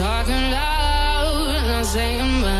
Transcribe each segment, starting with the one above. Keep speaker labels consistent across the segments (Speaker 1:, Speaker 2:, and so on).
Speaker 1: Talking loud, not saying much.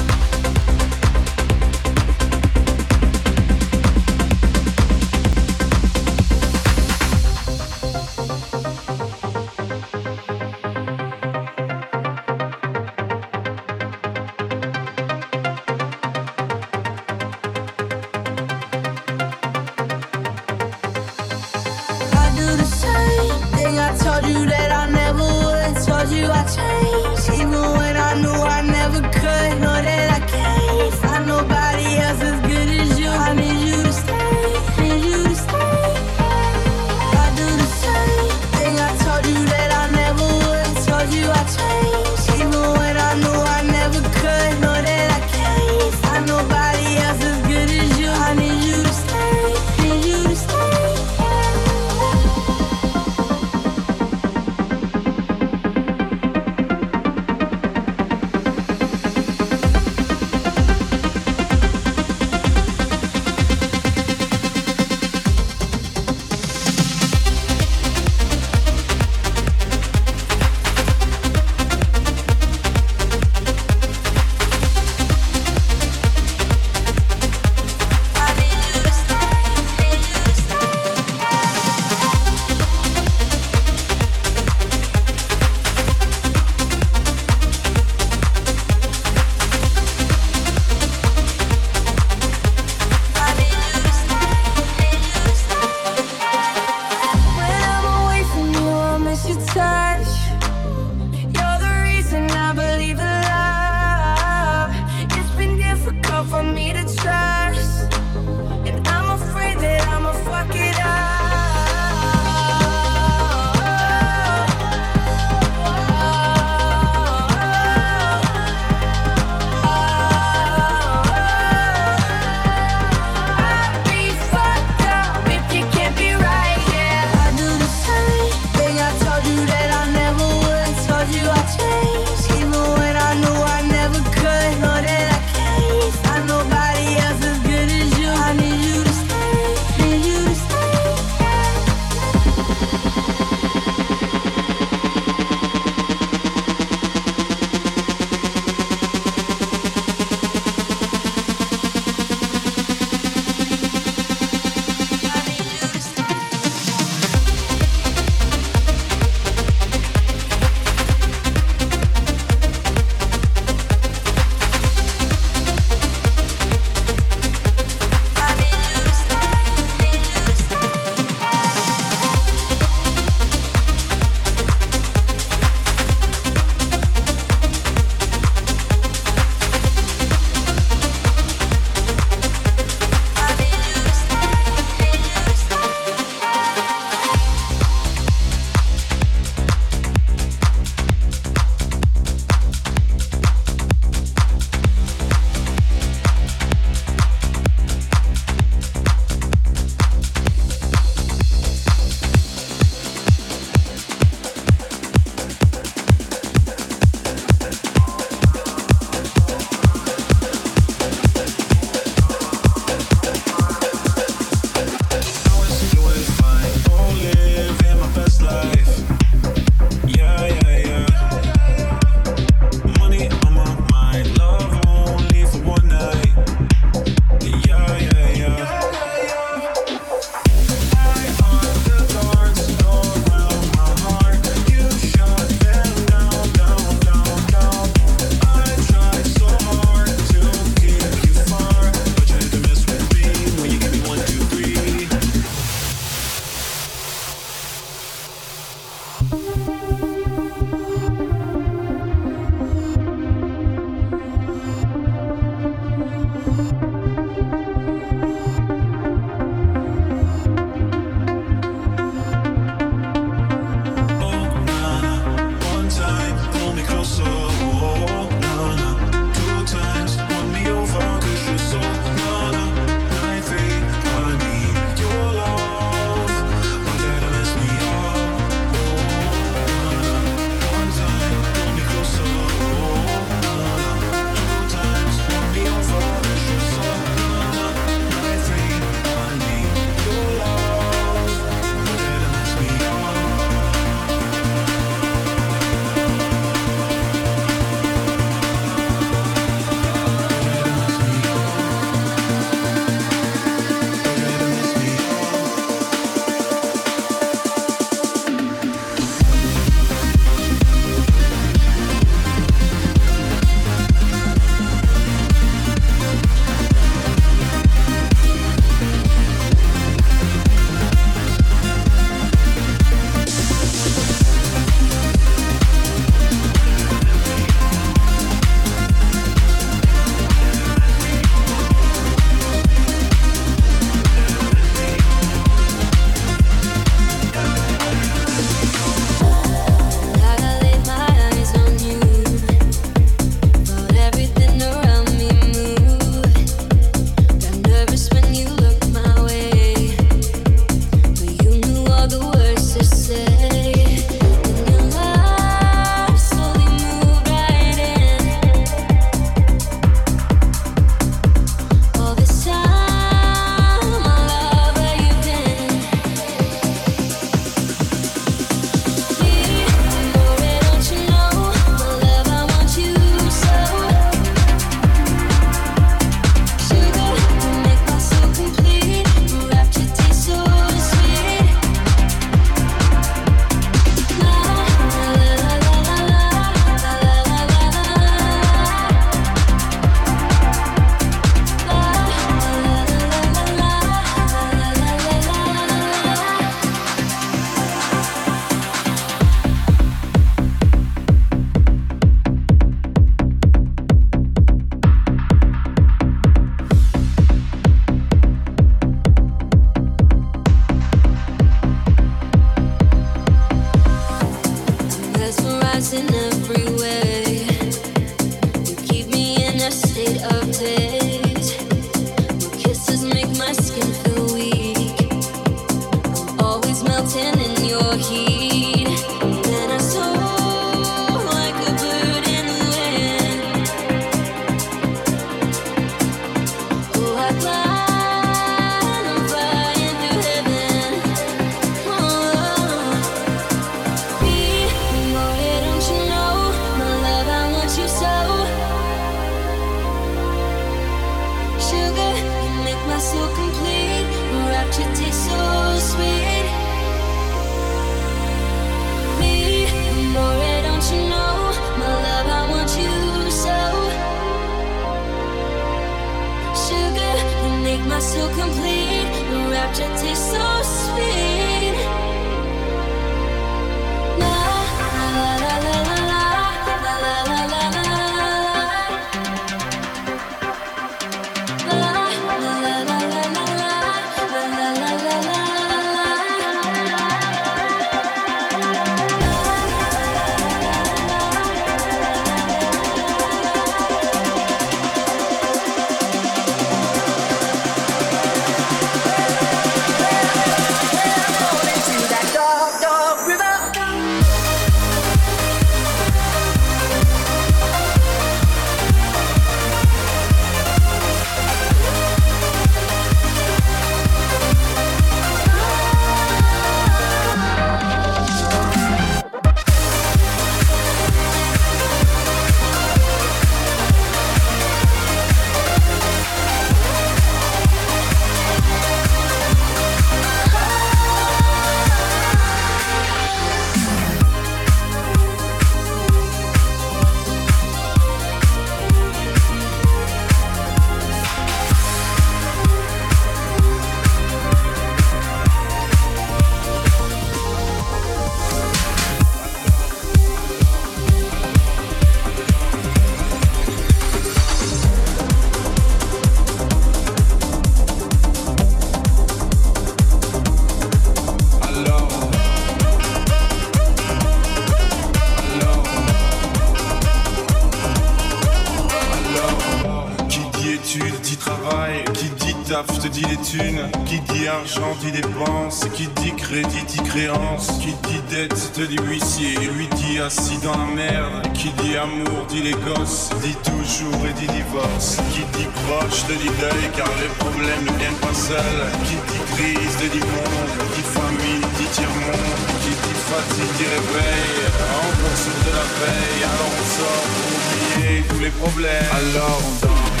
Speaker 2: Amour dit les gosses Dit toujours et dit divorce. Qui dit proche dit deuil Car les problèmes ne viennent pas seuls Qui dit crise te dit monde Qui dit famille dit tiers-monde. Qui dit fatigue dit réveil Encore sur de la veille. Alors on sort pour oublier tous les problèmes. Alors on danse.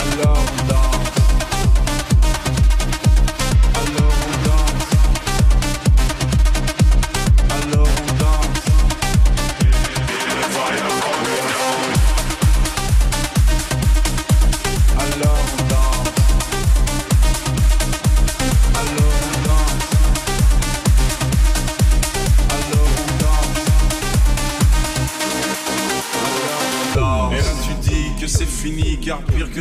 Speaker 2: Alors on danse.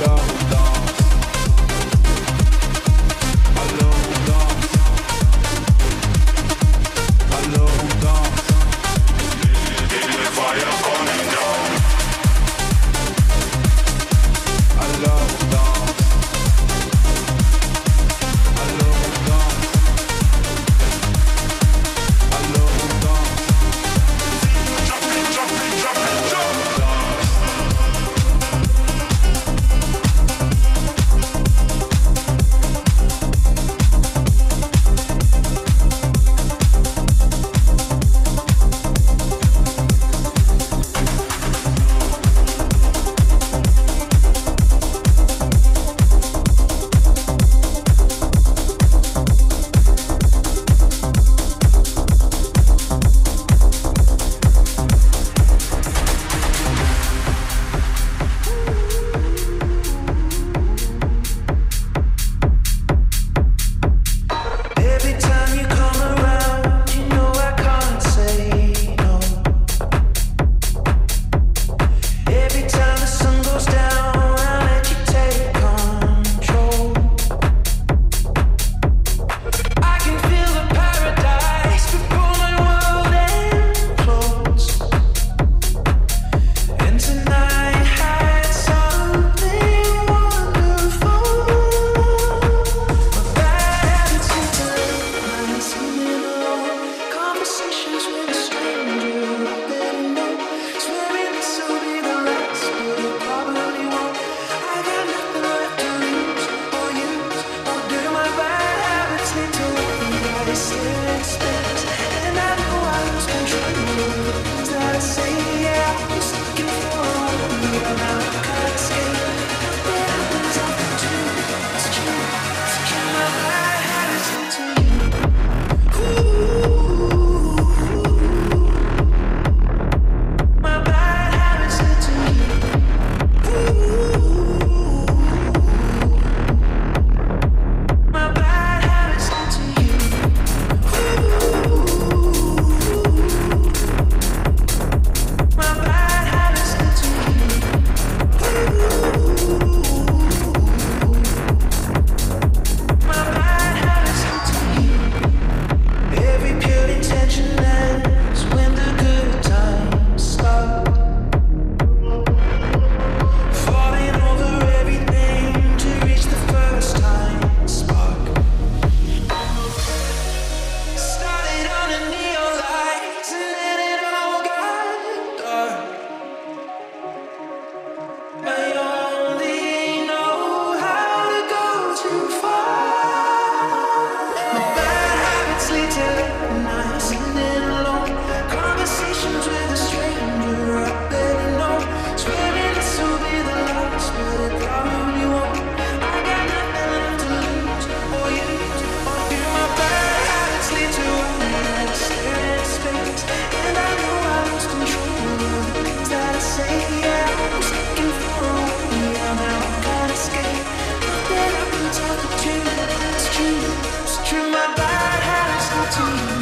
Speaker 2: down. to you.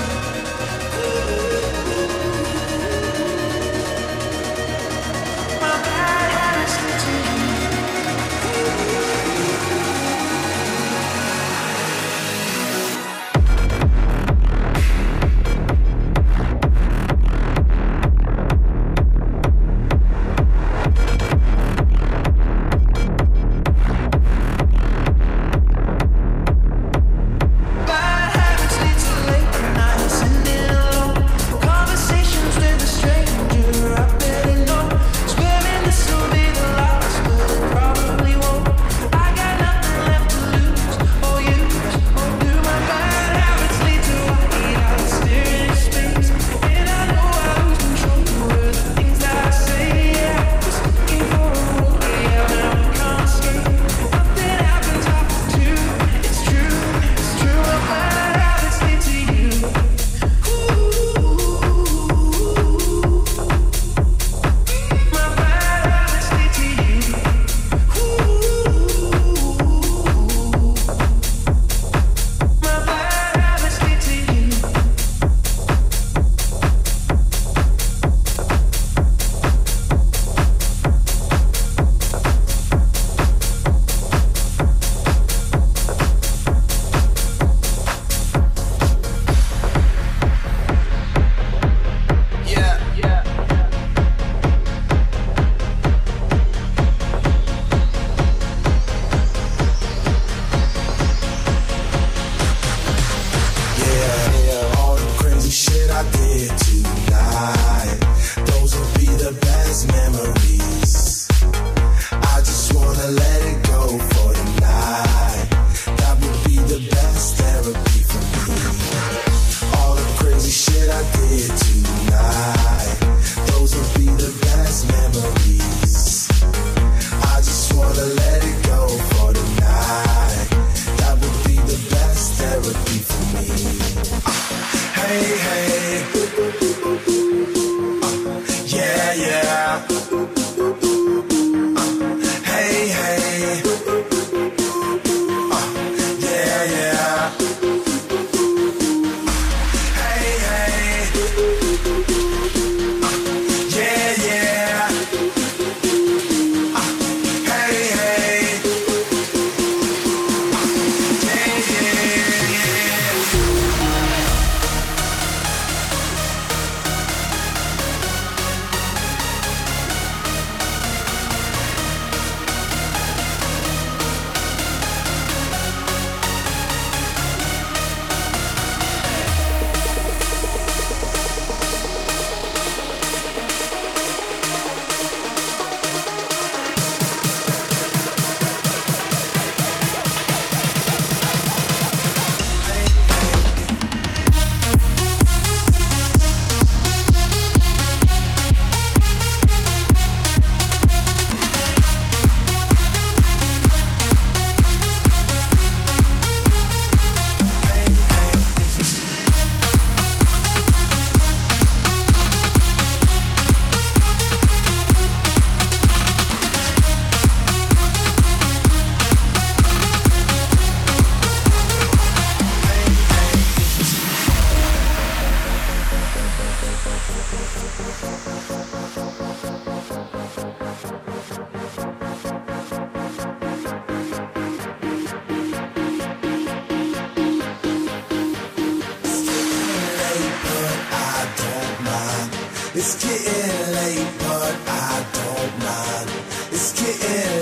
Speaker 2: Shit I did tonight, those will be the best memories. I just wanna let it go for tonight. That be the best therapy for me. Hey, hey.
Speaker 3: It's getting late, but I don't mind. It's getting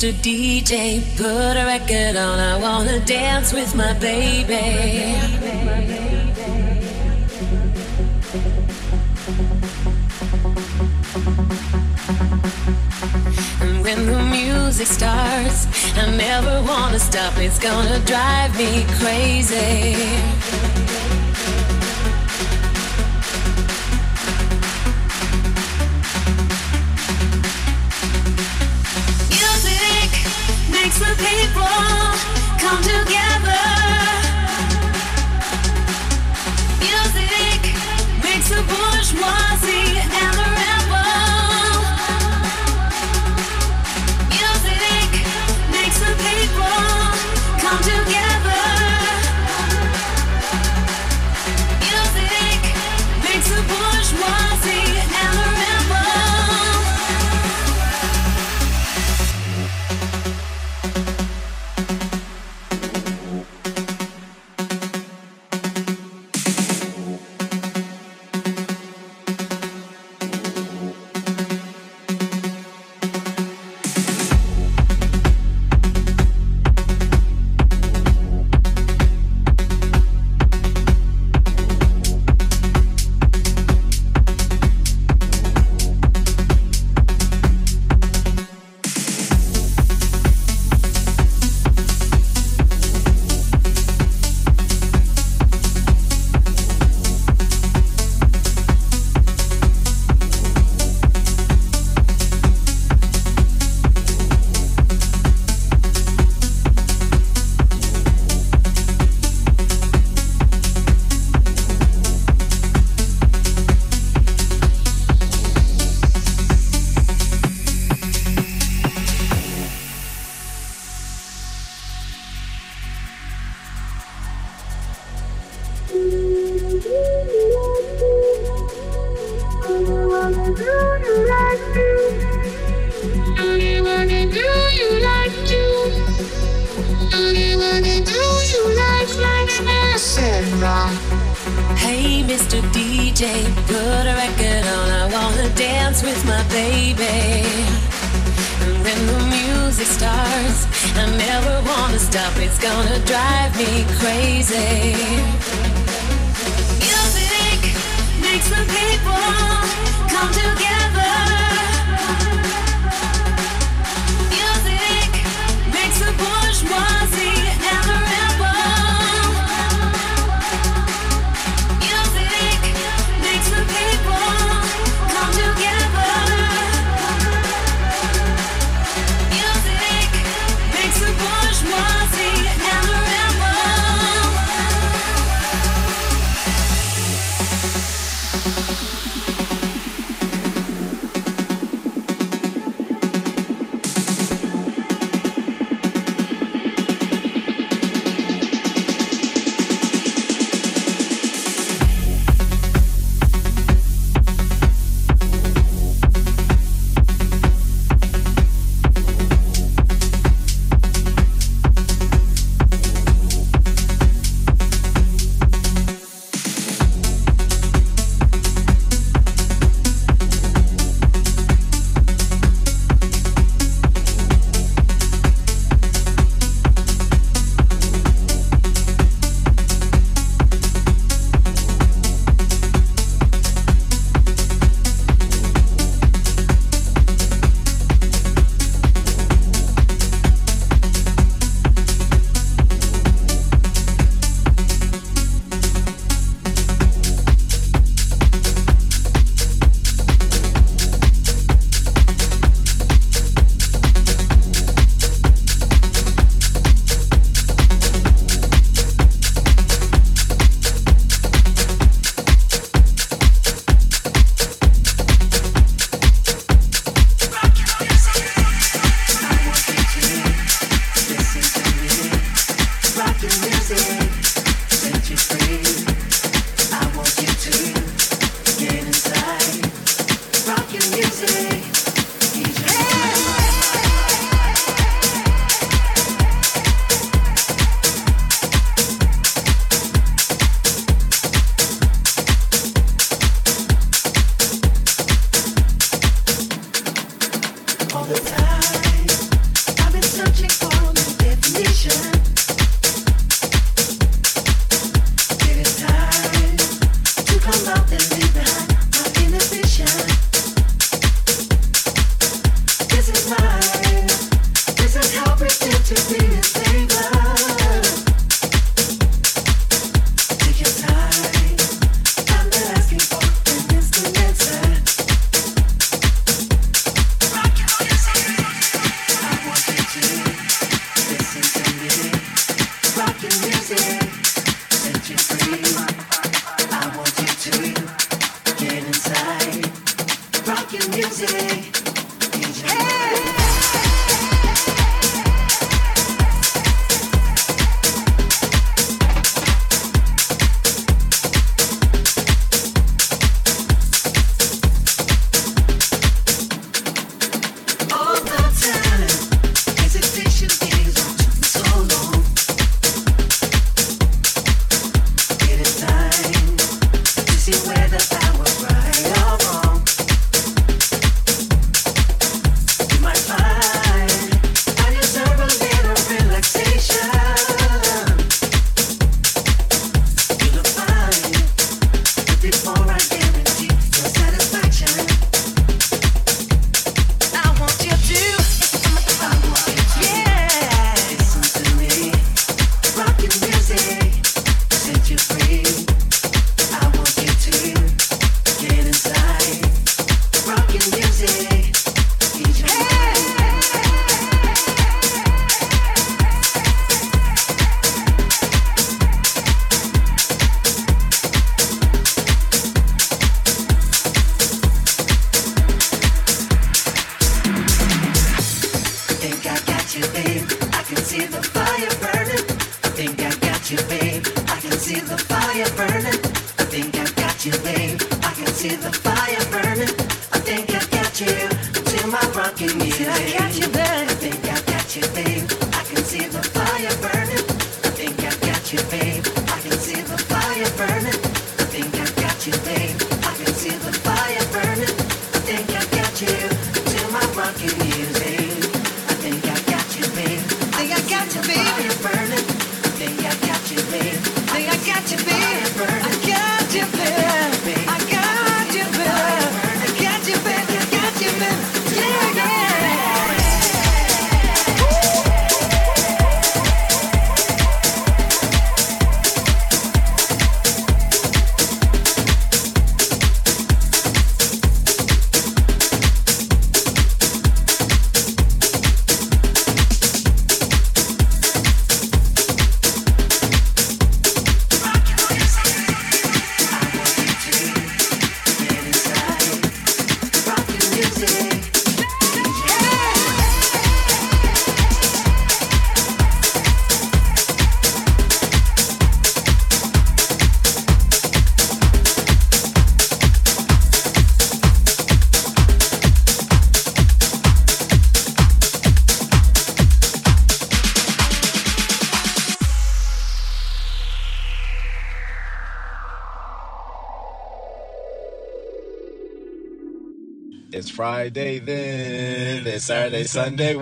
Speaker 4: Mr. DJ, put a record on. I wanna dance with my baby. And when the music starts, I never wanna stop. It's gonna drive me crazy. It's
Speaker 5: Friday then. It's Saturday, Sunday.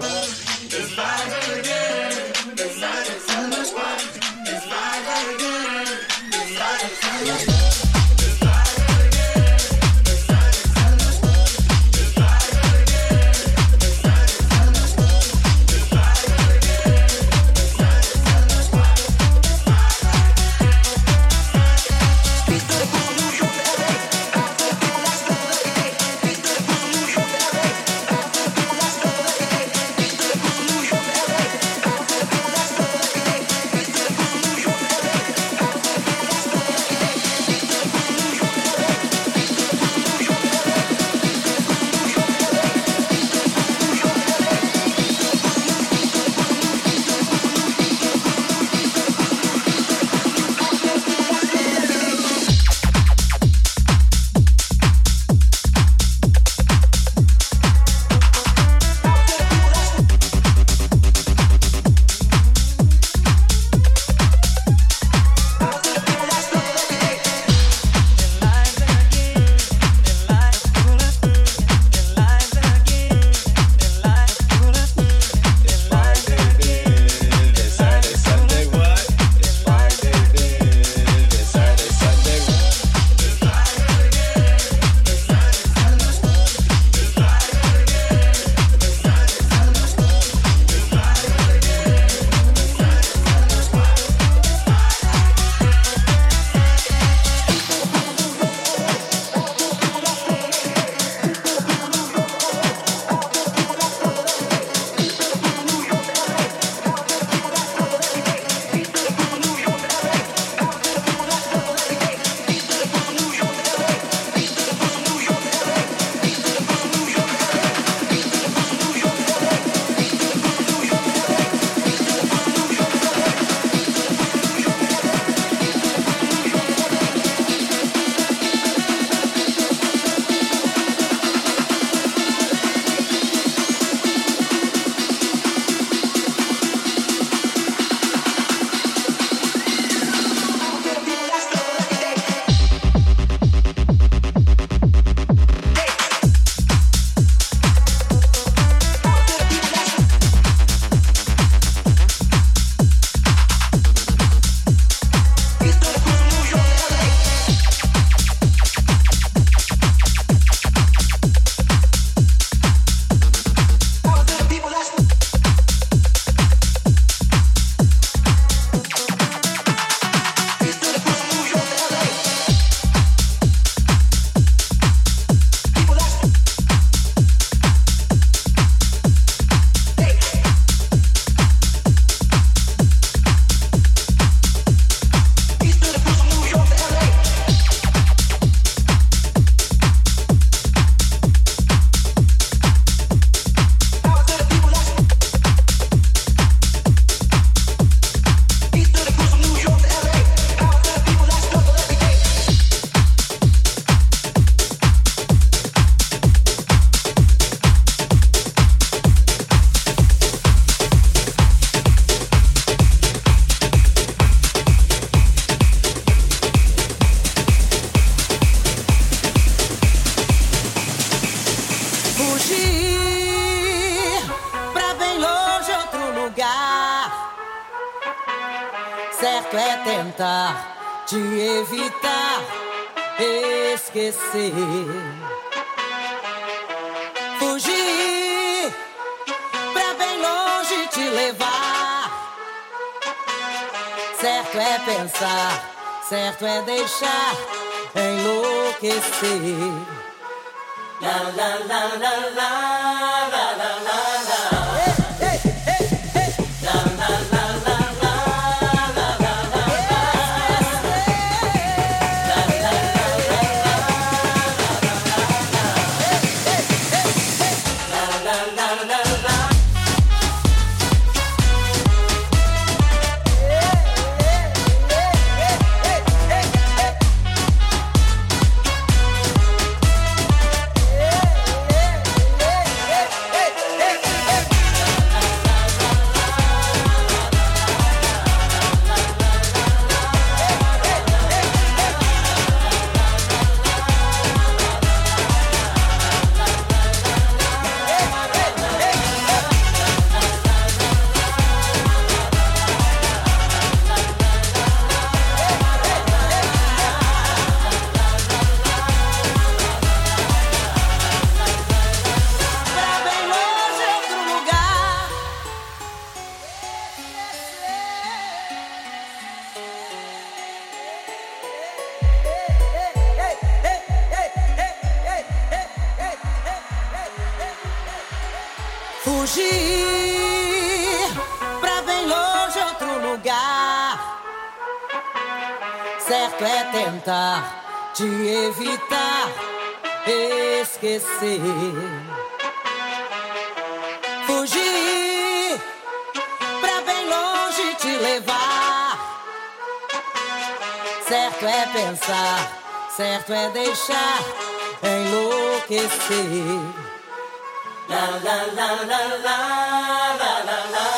Speaker 6: esquecer. Fugir pra bem longe te levar. Certo é pensar, certo é deixar enlouquecer. La la la la la la la la.